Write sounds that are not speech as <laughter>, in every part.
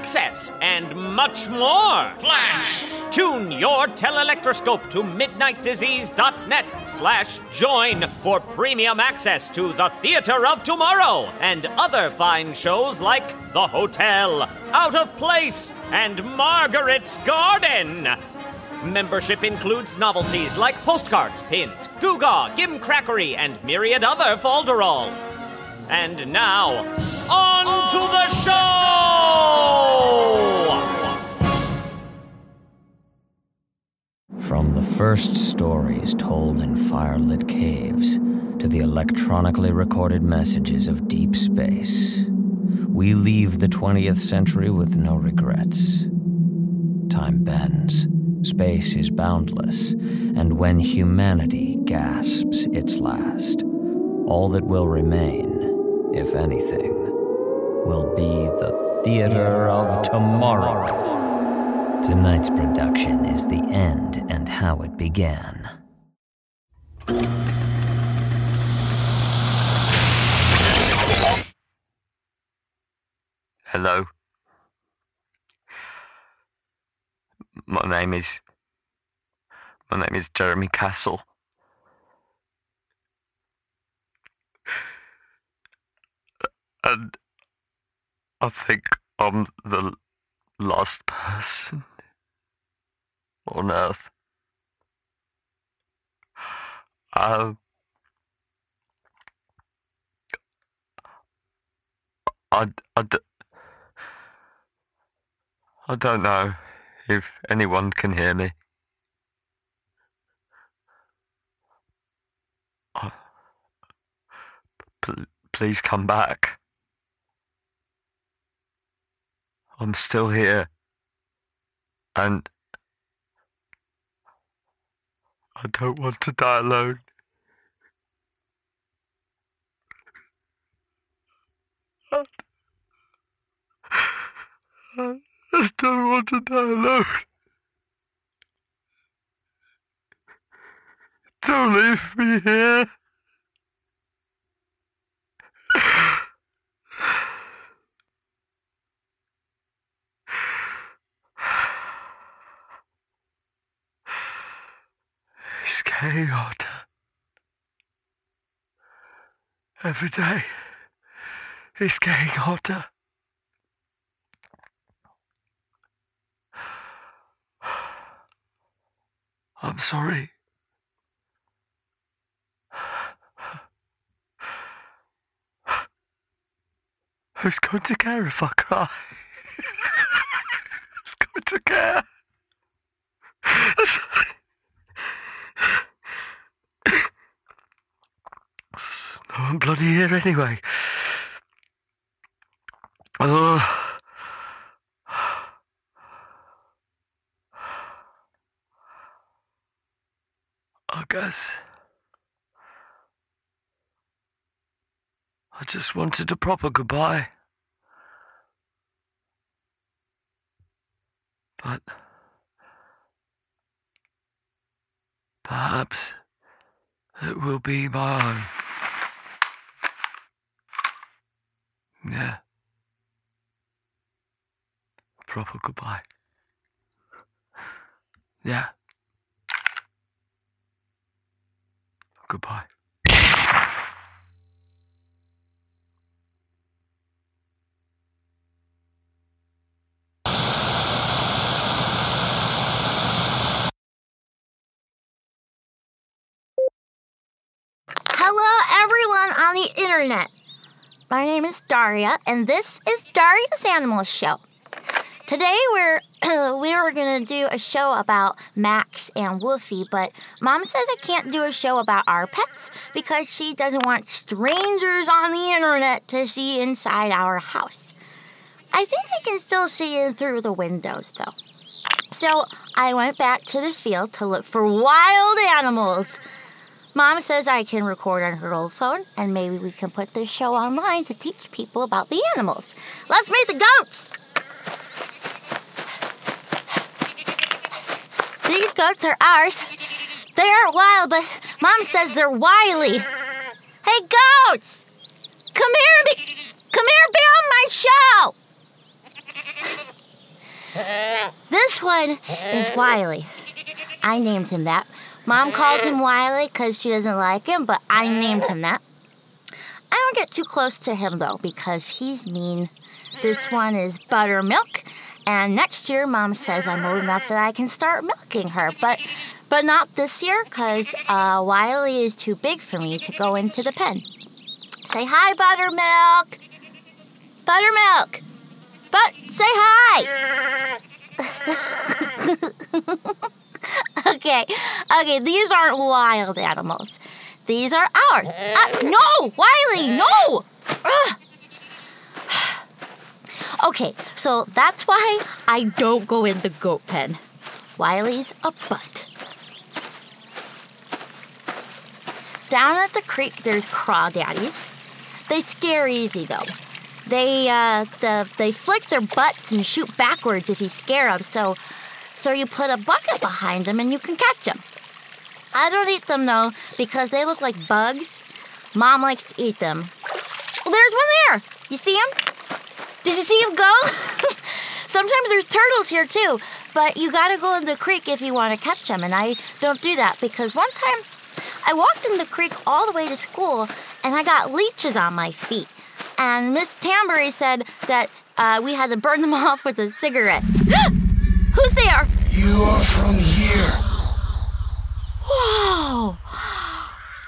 access, and much more! Flash! Tune your telelectroscope to midnightdisease.net slash join for premium access to The Theater of Tomorrow and other fine shows like The Hotel, Out of Place, and Margaret's Garden. Membership includes novelties like postcards, pins, Goo-Gaw, Gimcrackery, and myriad other folderol. And now, on to the show! From the first stories told in firelit caves to the electronically recorded messages of deep space, we leave the 20th century with no regrets. Time bends, space is boundless, and when humanity gasps its last, all that will remain, if anything, will be the theater of tomorrow. Tonight's production is The End and How It Began. Hello. My name is. My name is Jeremy Castle. And I think I'm the last person on Earth. Um, I, I, I don't know if anyone can hear me. Pl- please come back. I'm still here. And I don't want to die alone. I don't want to die alone. Don't leave me here. Hotter. Every day, it's getting hotter. I'm sorry. Who's going to care if I cry? <laughs> Who's going to care? There's no one bloody here anyway. Oh. I guess. I just wanted a proper goodbye. But perhaps it will be my own. Yeah. Proper goodbye. Yeah. Goodbye. Hello, everyone on the internet. My name is Daria, and this is Daria's Animal Show. Today we're <clears throat> we were gonna do a show about Max and Wolfie, but Mom says I can't do a show about our pets because she doesn't want strangers on the internet to see inside our house. I think I can still see in through the windows though. So I went back to the field to look for wild animals. Mom says I can record on her old phone, and maybe we can put this show online to teach people about the animals. Let's meet the goats! These goats are ours. They aren't wild, but Mom says they're wily. Hey, goats! Come here be, come here be on my show! <laughs> This one is Wiley. I named him that. Mom called him <laughs> Wiley because she doesn't like him, but I named him that. I don't get too close to him though because he's mean. This one is Buttermilk, and next year Mom says I'm old enough that I can start milking her, but but not this year because uh, Wiley is too big for me to go into the pen. Say hi, Buttermilk. Buttermilk. But say hi. <laughs> <laughs> okay, okay, these aren't wild animals. These are ours. Uh, no, Wiley, no. Ugh. <sighs> Okay, so that's why I don't go in the goat pen. Wiley's a butt. Down at the creek, there's crawdaddies. They scare easy though. They uh, the, they flick their butts and shoot backwards if you scare them. So so you put a bucket behind them and you can catch them. I don't eat them though because they look like bugs. Mom likes to eat them. Well, there's one there. You see him? Did you see him go? <laughs> Sometimes there's turtles here too, but you gotta go in the creek if you want to catch them, and I don't do that because one time I walked in the creek all the way to school and I got leeches on my feet. And Miss Tambury said that uh, we had to burn them <laughs> off with a cigarette. <gasps> <laughs> Who's there? You are from here. Whoa!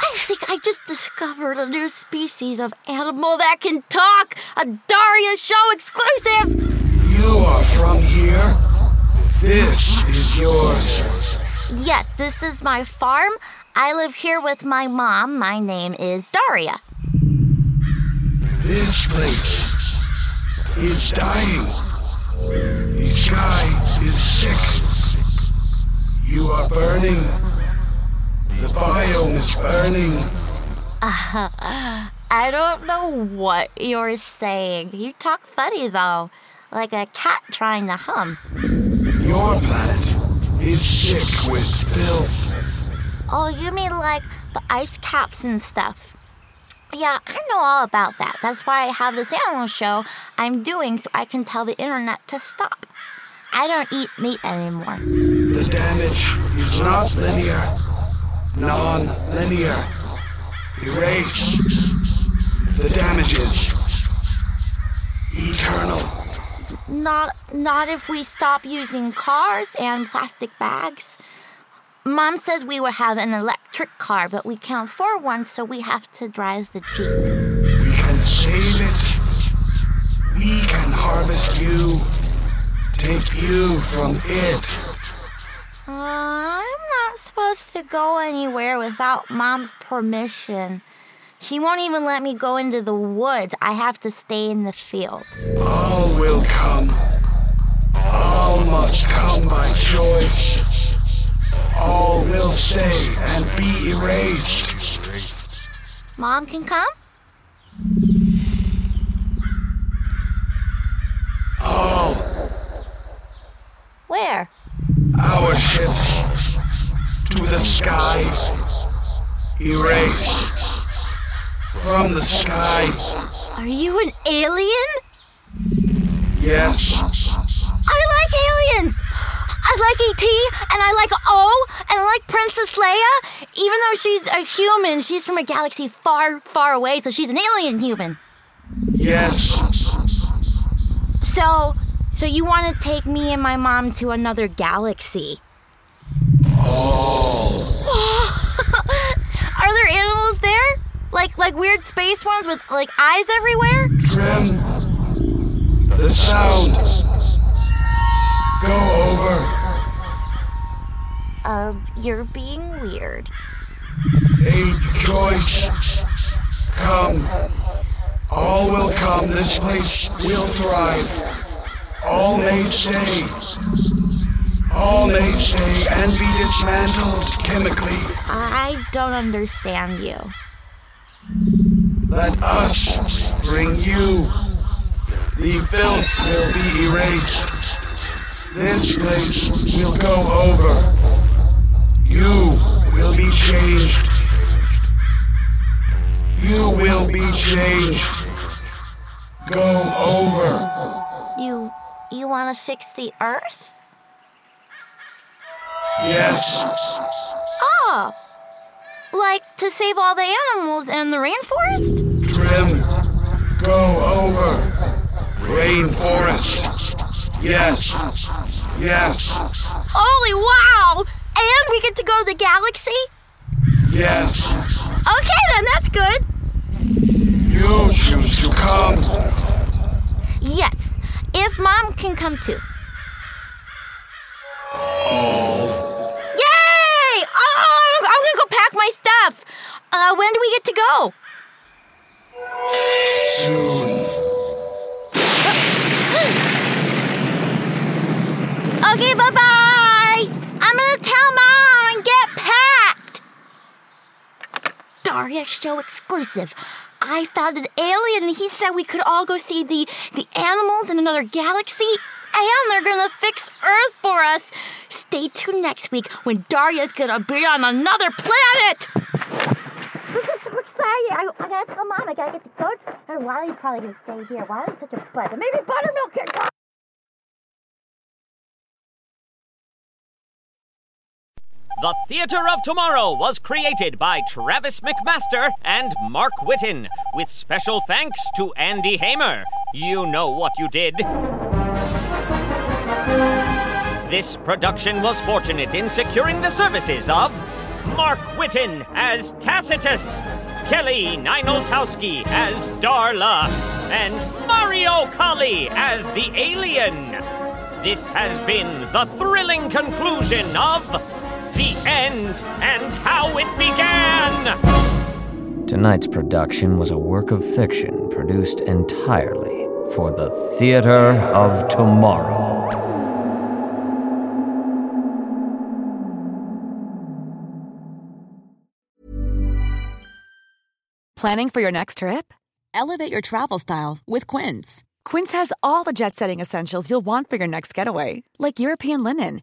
I think I just discovered a new species of animal that can talk. A Daria Show exclusive. You are from here. This is yours. Yes, this is my farm. I live here with my mom. My name is Daria. This place is dying. The sky is sick. You are burning. The biome is burning. <laughs> I don't know what you're saying. You talk funny though, like a cat trying to hum. Your planet is sick with filth. Oh, you mean like the ice caps and stuff? Yeah, I know all about that. That's why I have this animal show I'm doing so I can tell the internet to stop. I don't eat meat anymore. The damage is not linear, non linear. Erase. The damages. Eternal. Not not if we stop using cars and plastic bags. Mom says we will have an electric car, but we can't afford one, so we have to drive the Jeep. We can save it. We can harvest you. Take you from it. Uh, I'm not supposed to go anywhere without Mom's permission. She won't even let me go into the woods. I have to stay in the field. All will come. All must come by choice. All will stay and be erased. Mom can come? All Where? our ships to the sky. Erase from the sky. Are you an alien? Yes, I like aliens! I like E.T. and I like O and I like Princess Leia. Even though she's a human, she's from a galaxy far, far away, so she's an alien human. Yes. So, so you want to take me and my mom to another galaxy? Oh. <laughs> Are there animals there? Like, like weird space ones with like eyes everywhere? Trim. The sound. You're being weird. A choice. Come. All will come. This place will thrive. All may stay. All may stay and be dismantled chemically. I don't understand you. Let us bring you. The filth will be erased. This place will go over. You will be changed. You will be changed. Go over. You, you want to fix the Earth? Yes. Oh, like to save all the animals in the rainforest? Trim. Go over. Rainforest. Yes. Yes. Holy wow! And we get to go to the galaxy? Yes. Okay then, that's good. You choose to come. Yes, if mom can come too. Oh. Yay! Oh, I'm gonna go pack my stuff. Uh, when do we get to go? Soon. Okay, bye bye. I'm gonna tell mom and get packed. Daria show exclusive. I found an alien and he said we could all go see the the animals in another galaxy and they're gonna fix Earth for us. Stay tuned next week when Daria's gonna be on another planet. This is so exciting. I, I gotta tell mom I gotta get the coach and Wiley's probably gonna stay here. Wiley's such a bud. But maybe Buttermilk can come. The Theater of Tomorrow was created by Travis McMaster and Mark Whitten, with special thanks to Andy Hamer. You know what you did. This production was fortunate in securing the services of Mark Whitten as Tacitus, Kelly Ninoltowski as Darla, and Mario Colley as the alien. This has been the thrilling conclusion of End and How It Began. Tonight's production was a work of fiction produced entirely for the Theater of Tomorrow. Planning for your next trip? Elevate your travel style with Quince. Quince has all the jet setting essentials you'll want for your next getaway, like European linen,